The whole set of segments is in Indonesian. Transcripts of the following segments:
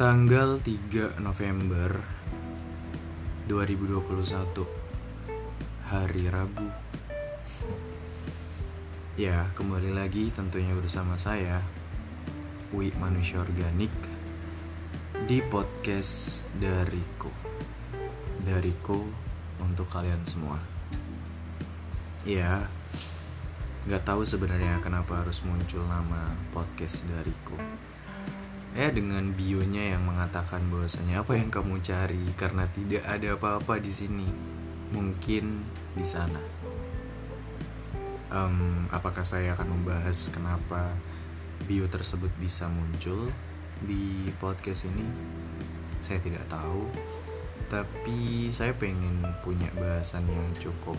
Tanggal 3 November 2021 Hari Rabu. Ya, kembali lagi tentunya bersama saya Wi Manusia Organik Di podcast Dariku. Dariku untuk kalian semua. Ya, nggak tahu sebenarnya kenapa harus muncul nama podcast Dariku ya dengan bionya yang mengatakan bahwasanya apa yang kamu cari karena tidak ada apa-apa di sini mungkin di sana. Um, apakah saya akan membahas kenapa bio tersebut bisa muncul di podcast ini? Saya tidak tahu. Tapi saya pengen punya bahasan yang cukup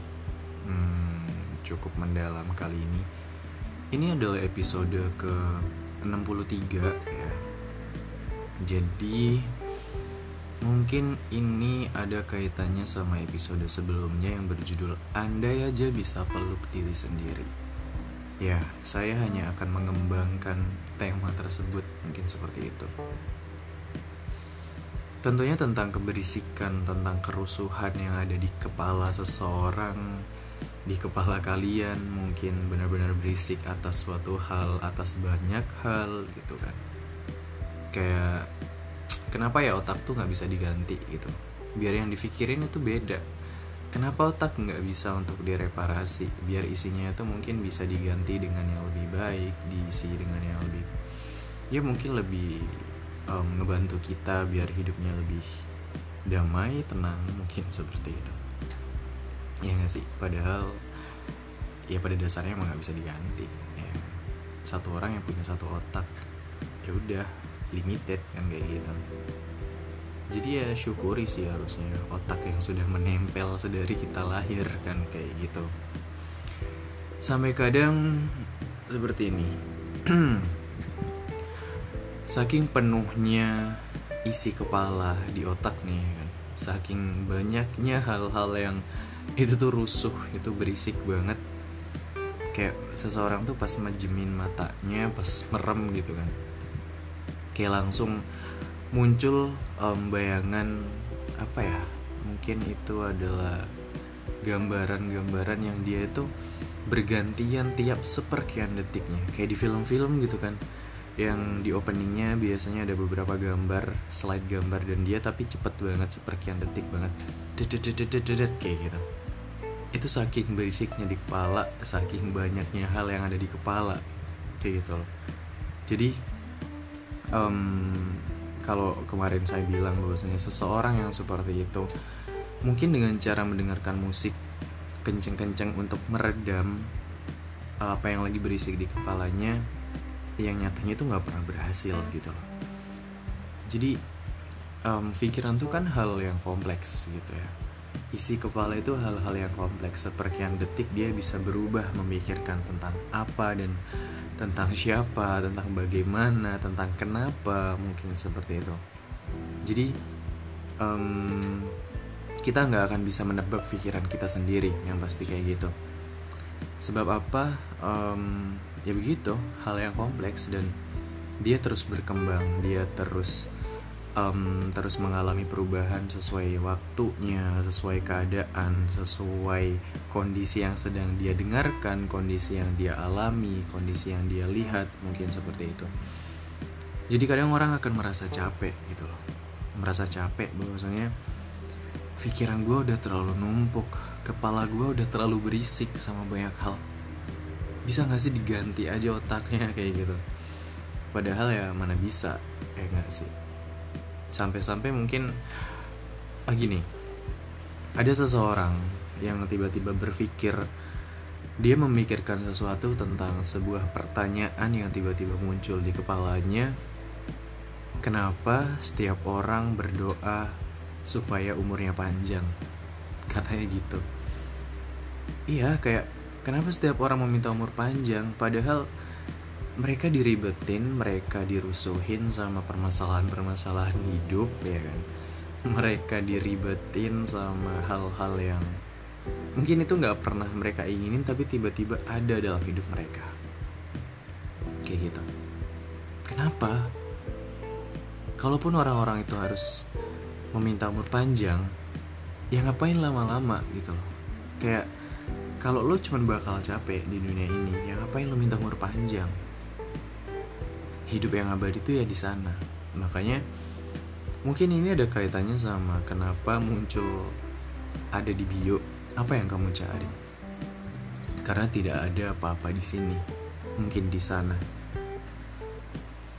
hmm, cukup mendalam kali ini. Ini adalah episode ke 63 ya jadi mungkin ini ada kaitannya sama episode sebelumnya yang berjudul Andai aja bisa peluk diri sendiri. Ya, saya hanya akan mengembangkan tema tersebut mungkin seperti itu. Tentunya tentang keberisikan, tentang kerusuhan yang ada di kepala seseorang, di kepala kalian mungkin benar-benar berisik atas suatu hal, atas banyak hal gitu kan kayak kenapa ya otak tuh nggak bisa diganti gitu? Biar yang dipikirin itu beda. Kenapa otak nggak bisa untuk direparasi? Biar isinya itu mungkin bisa diganti dengan yang lebih baik diisi dengan yang lebih ya mungkin lebih um, ngebantu kita biar hidupnya lebih damai tenang mungkin seperti itu. Ya nggak sih? Padahal ya pada dasarnya emang nggak bisa diganti. Ya satu orang yang punya satu otak ya udah limited kan kayak gitu. Jadi ya syukuri sih harusnya otak yang sudah menempel sedari kita lahir kan kayak gitu. Sampai kadang seperti ini. Saking penuhnya isi kepala di otak nih kan. Saking banyaknya hal-hal yang itu tuh rusuh itu berisik banget. Kayak seseorang tuh pas majemin matanya pas merem gitu kan kayak langsung muncul um, bayangan apa ya mungkin itu adalah gambaran-gambaran yang dia itu bergantian tiap seperkian detiknya. Kayak di film-film gitu kan yang di openingnya biasanya ada beberapa gambar slide gambar dan dia tapi cepet banget seperkian detik banget. Dedet kayak gitu. Itu saking berisiknya di kepala saking banyaknya hal yang ada di kepala kayak gitu loh. Jadi um, kalau kemarin saya bilang bahwasanya seseorang yang seperti itu mungkin dengan cara mendengarkan musik kenceng-kenceng untuk meredam apa yang lagi berisik di kepalanya yang nyatanya itu nggak pernah berhasil gitu loh. Jadi um, pikiran tuh kan hal yang kompleks gitu ya. Isi kepala itu hal-hal yang kompleks. Seperkian detik dia bisa berubah memikirkan tentang apa dan tentang siapa, tentang bagaimana, tentang kenapa mungkin seperti itu. Jadi um, kita nggak akan bisa menebak pikiran kita sendiri yang pasti kayak gitu. Sebab apa? Um, ya begitu, hal yang kompleks dan dia terus berkembang, dia terus um, terus mengalami perubahan sesuai waktunya, sesuai keadaan, sesuai kondisi yang sedang dia dengarkan, kondisi yang dia alami, kondisi yang dia lihat, mungkin seperti itu. Jadi kadang orang akan merasa capek gitu loh, merasa capek bahwasanya pikiran gue udah terlalu numpuk, kepala gue udah terlalu berisik sama banyak hal. Bisa gak sih diganti aja otaknya kayak gitu? Padahal ya mana bisa, ya gak sih? Sampai-sampai mungkin ah gini. Ada seseorang yang tiba-tiba berpikir dia memikirkan sesuatu tentang sebuah pertanyaan yang tiba-tiba muncul di kepalanya kenapa setiap orang berdoa supaya umurnya panjang? Katanya gitu. Iya kayak kenapa setiap orang meminta umur panjang padahal mereka diribetin, mereka dirusuhin sama permasalahan-permasalahan hidup ya kan. Mereka diribetin sama hal-hal yang mungkin itu nggak pernah mereka inginin tapi tiba-tiba ada dalam hidup mereka. Kayak gitu. Kenapa? kalaupun orang-orang itu harus meminta umur panjang ya ngapain lama-lama gitu loh kayak kalau lo cuma bakal capek di dunia ini ya ngapain lo minta umur panjang hidup yang abadi itu ya di sana. Makanya mungkin ini ada kaitannya sama kenapa muncul ada di bio. Apa yang kamu cari? Karena tidak ada apa-apa di sini. Mungkin di sana.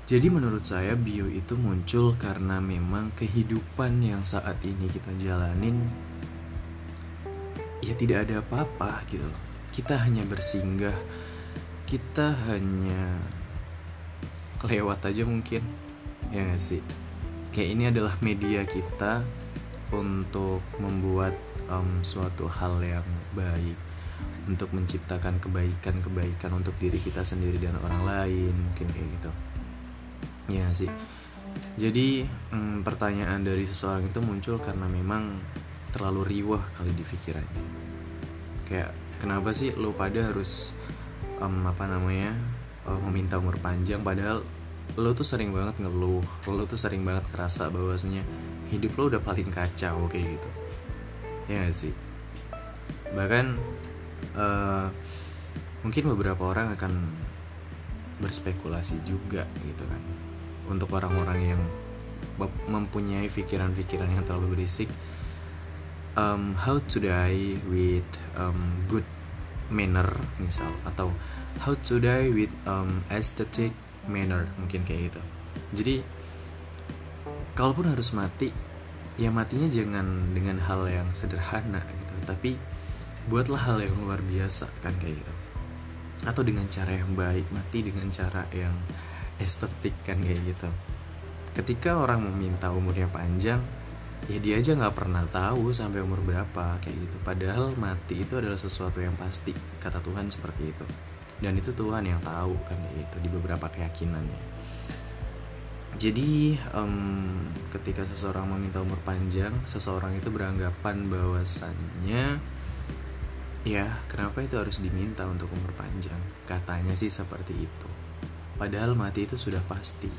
Jadi menurut saya bio itu muncul karena memang kehidupan yang saat ini kita jalanin ya tidak ada apa-apa gitu. Loh. Kita hanya bersinggah, kita hanya lewat aja mungkin. Ya gak sih? Kayak ini adalah media kita untuk membuat um, suatu hal yang baik. Untuk menciptakan kebaikan-kebaikan untuk diri kita sendiri dan orang lain mungkin kayak gitu. Ya sih? Jadi um, pertanyaan dari seseorang itu muncul karena memang terlalu riwah kali di pikirannya. Kayak kenapa sih lo pada harus um, apa namanya uh, meminta umur panjang padahal lo tuh sering banget ngeluh lo tuh sering banget kerasa bahwasanya hidup lo udah paling kacau kayak gitu. Ya gak sih? Bahkan uh, mungkin beberapa orang akan berspekulasi juga gitu kan. Untuk orang-orang yang mempunyai pikiran-pikiran yang terlalu berisik um, how to die with um, good manner misal atau how to die with um, aesthetic manner mungkin kayak gitu. Jadi kalaupun harus mati ya matinya jangan dengan hal yang sederhana gitu. Tapi buatlah hal yang luar biasa kan kayak gitu. Atau dengan cara yang baik mati dengan cara yang estetik kan kayak gitu. Ketika orang meminta umurnya panjang ya dia aja nggak pernah tahu sampai umur berapa kayak gitu. Padahal mati itu adalah sesuatu yang pasti kata Tuhan seperti itu dan itu Tuhan yang tahu kan gitu di beberapa keyakinannya. Jadi um, ketika seseorang meminta umur panjang seseorang itu beranggapan bahwasannya ya kenapa itu harus diminta untuk umur panjang? Katanya sih seperti itu. Padahal mati itu sudah pasti.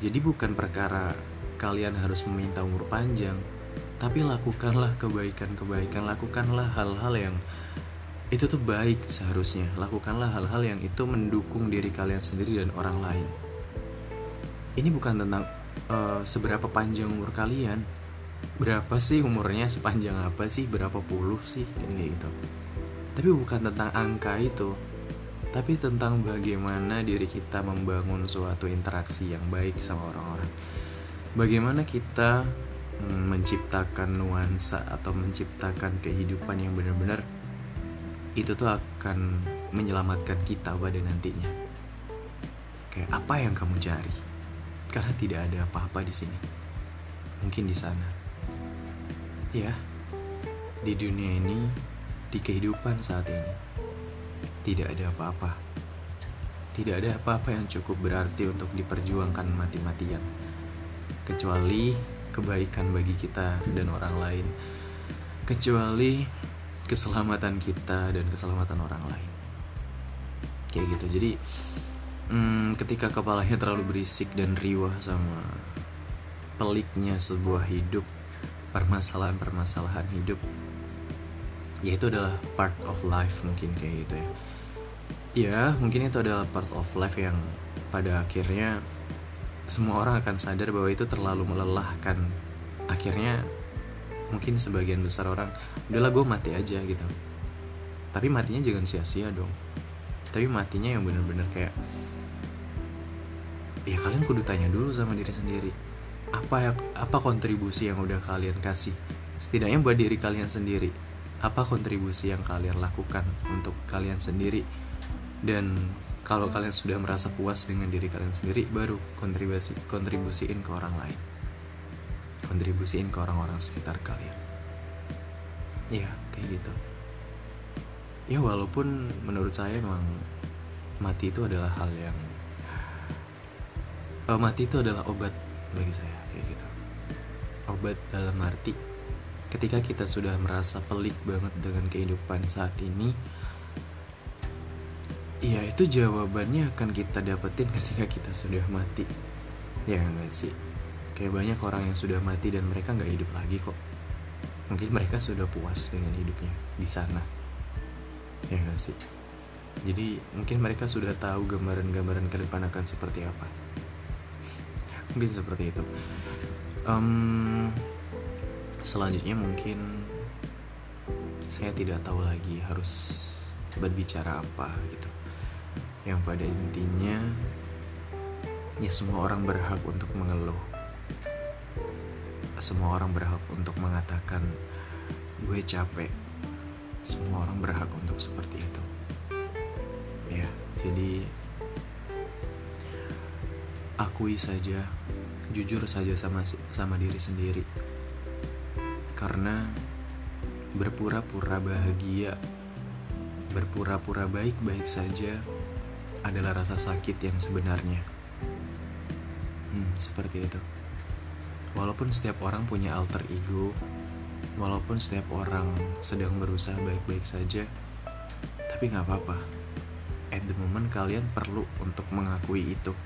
Jadi bukan perkara kalian harus meminta umur panjang, tapi lakukanlah kebaikan-kebaikan, lakukanlah hal-hal yang itu tuh baik seharusnya. Lakukanlah hal-hal yang itu mendukung diri kalian sendiri dan orang lain. Ini bukan tentang uh, seberapa panjang umur kalian, berapa sih umurnya, sepanjang apa sih, berapa puluh sih, kayak gitu. Tapi bukan tentang angka itu, tapi tentang bagaimana diri kita membangun suatu interaksi yang baik sama orang-orang bagaimana kita hmm, menciptakan nuansa atau menciptakan kehidupan yang benar-benar itu tuh akan menyelamatkan kita pada nantinya. Kayak apa yang kamu cari? Karena tidak ada apa-apa di sini. Mungkin di sana. Ya, di dunia ini, di kehidupan saat ini, tidak ada apa-apa. Tidak ada apa-apa yang cukup berarti untuk diperjuangkan mati-matian kecuali kebaikan bagi kita dan orang lain kecuali keselamatan kita dan keselamatan orang lain. Kayak gitu. Jadi hmm, ketika kepalanya terlalu berisik dan riwah sama peliknya sebuah hidup permasalahan-permasalahan hidup ya itu adalah part of life mungkin kayak gitu ya. Ya mungkin itu adalah part of life yang pada akhirnya semua orang akan sadar bahwa itu terlalu melelahkan. Akhirnya mungkin sebagian besar orang udahlah gue mati aja gitu. Tapi matinya jangan sia-sia dong. Tapi matinya yang bener-bener kayak ya kalian kudu tanya dulu sama diri sendiri apa ya apa kontribusi yang udah kalian kasih? Setidaknya buat diri kalian sendiri apa kontribusi yang kalian lakukan untuk kalian sendiri? Dan kalau kalian sudah merasa puas dengan diri kalian sendiri baru kontribusi kontribusiin ke orang lain kontribusiin ke orang-orang sekitar kalian. Ya kayak gitu. Ya walaupun menurut saya memang mati itu adalah hal yang uh, mati itu adalah obat bagi saya kayak gitu. Obat dalam arti ketika kita sudah merasa pelik banget dengan kehidupan saat ini Iya itu jawabannya akan kita dapetin ketika kita sudah mati. Ya enggak sih kayak banyak orang yang sudah mati dan mereka nggak hidup lagi kok. Mungkin mereka sudah puas dengan hidupnya di sana. Ya enggak sih? Jadi mungkin mereka sudah tahu gambaran-gambaran ke depan akan seperti apa. Mungkin seperti itu. Um, selanjutnya mungkin saya tidak tahu lagi harus berbicara apa gitu. Yang pada intinya ya semua orang berhak untuk mengeluh semua orang berhak untuk mengatakan gue capek. Semua orang berhak untuk seperti itu. Ya jadi akui saja jujur saja sama sama diri sendiri. Karena berpura-pura bahagia berpura-pura baik-baik saja adalah rasa sakit yang sebenarnya. Hmm, seperti itu Walaupun setiap orang punya alter ego, walaupun setiap orang sedang berusaha baik-baik saja, tapi nggak apa-apa. At the moment kalian perlu untuk mengakui itu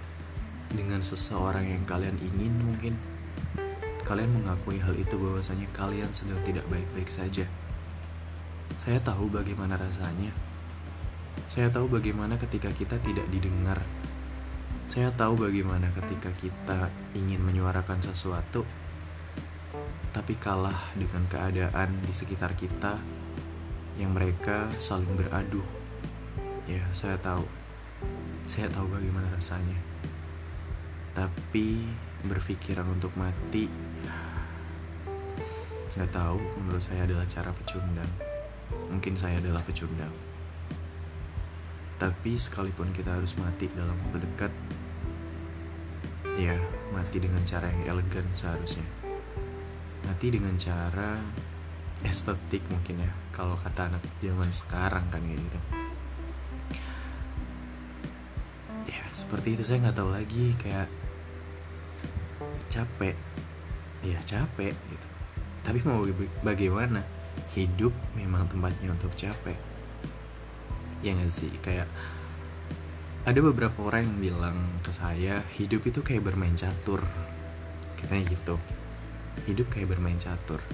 dengan seseorang yang kalian ingin mungkin kalian mengakui hal itu bahwasanya kalian sedang tidak baik-baik saja. Saya tahu bagaimana rasanya. Saya tahu bagaimana ketika kita tidak didengar saya tahu bagaimana ketika kita ingin menyuarakan sesuatu, tapi kalah dengan keadaan di sekitar kita yang mereka saling beradu. Ya, saya tahu. Saya tahu bagaimana rasanya. Tapi berpikiran untuk mati, nggak tahu. Menurut saya adalah cara pecundang. Mungkin saya adalah pecundang. Tapi sekalipun kita harus mati dalam waktu dekat, ya mati dengan cara yang elegan seharusnya. Mati dengan cara estetik mungkin ya, kalau kata anak zaman sekarang kan kayak gitu. Ya seperti itu saya nggak tahu lagi kayak capek, ya capek gitu. Tapi mau bagaimana? Hidup memang tempatnya untuk capek ya gak sih kayak ada beberapa orang yang bilang ke saya hidup itu kayak bermain catur. Katanya gitu. Hidup kayak bermain catur.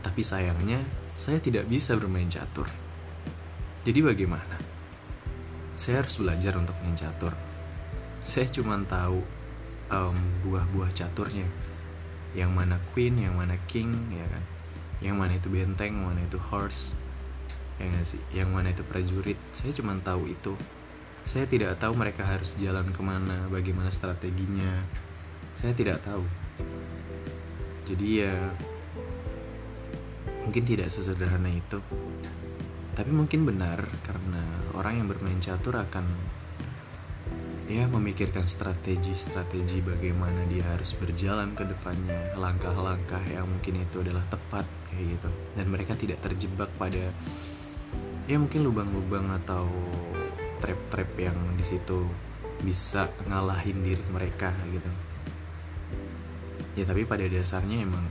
Tapi sayangnya saya tidak bisa bermain catur. Jadi bagaimana? Saya harus belajar untuk main catur. Saya cuma tahu um, buah-buah caturnya. Yang mana queen yang mana king ya kan? Yang mana itu benteng mana itu horse ya gak sih? Yang mana itu prajurit. Saya cuma tahu itu saya tidak tahu mereka harus jalan ke mana bagaimana strateginya. Saya tidak tahu. Jadi ya mungkin tidak sesederhana itu. Tapi mungkin benar karena orang yang bermain catur akan ya memikirkan strategi-strategi bagaimana dia harus berjalan ke depannya langkah-langkah yang mungkin itu adalah tepat kayak gitu. Dan mereka tidak terjebak pada ya mungkin lubang-lubang atau trap-trap yang di situ bisa ngalahin diri mereka gitu. Ya tapi pada dasarnya emang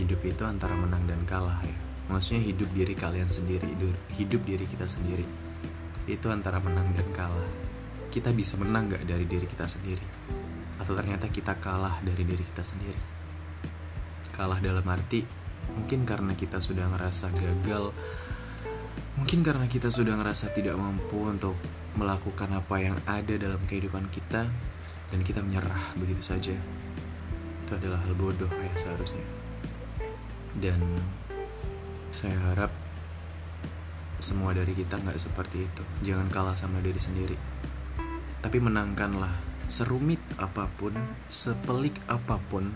hidup itu antara menang dan kalah ya. Maksudnya hidup diri kalian sendiri hidup diri kita sendiri itu antara menang dan kalah. Kita bisa menang gak dari diri kita sendiri? Atau ternyata kita kalah dari diri kita sendiri? Kalah dalam arti mungkin karena kita sudah ngerasa gagal Mungkin karena kita sudah ngerasa tidak mampu untuk melakukan apa yang ada dalam kehidupan kita dan kita menyerah begitu saja. Itu adalah hal bodoh ya seharusnya. Dan saya harap semua dari kita nggak seperti itu. Jangan kalah sama diri sendiri. Tapi menangkanlah serumit apa pun, sepelik apa pun.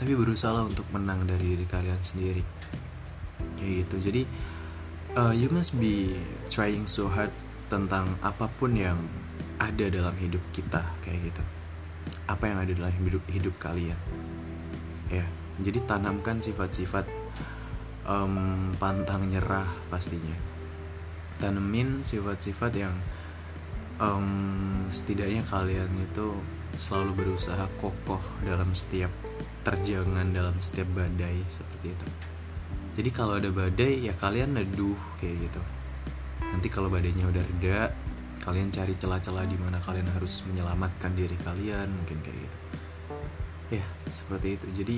Tapi berusaha untuk menang dari diri kalian sendiri. Kayak gitu. Jadi uh, you must be trying so hard tentang apa pun yang ada dalam hidup kita kayak gitu. Apa yang ada dalam hidup hidup kalian. Ya jadi tanamkan sifat-sifat um, pantang nyerah pastinya. Tanemin sifat-sifat yang um, setidaknya kalian itu selalu berusaha kokoh dalam setiap terjangan dalam setiap badai seperti itu jadi kalau ada badai ya kalian neduh kayak gitu. Nanti kalau badainya udah reda kalian cari celah-celah di mana kalian harus menyelamatkan diri kalian mungkin kayak gitu. Ya seperti itu. Jadi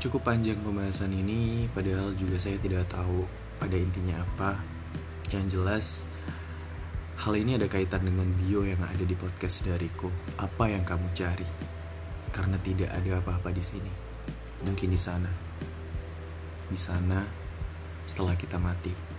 cukup panjang pembahasan ini padahal juga saya tidak tahu pada intinya apa. Yang jelas hal ini ada kaitan dengan bio yang ada di podcast dariku. Apa yang kamu cari? Karena tidak ada apa-apa di sini. Mungkin di sana di sana setelah kita mati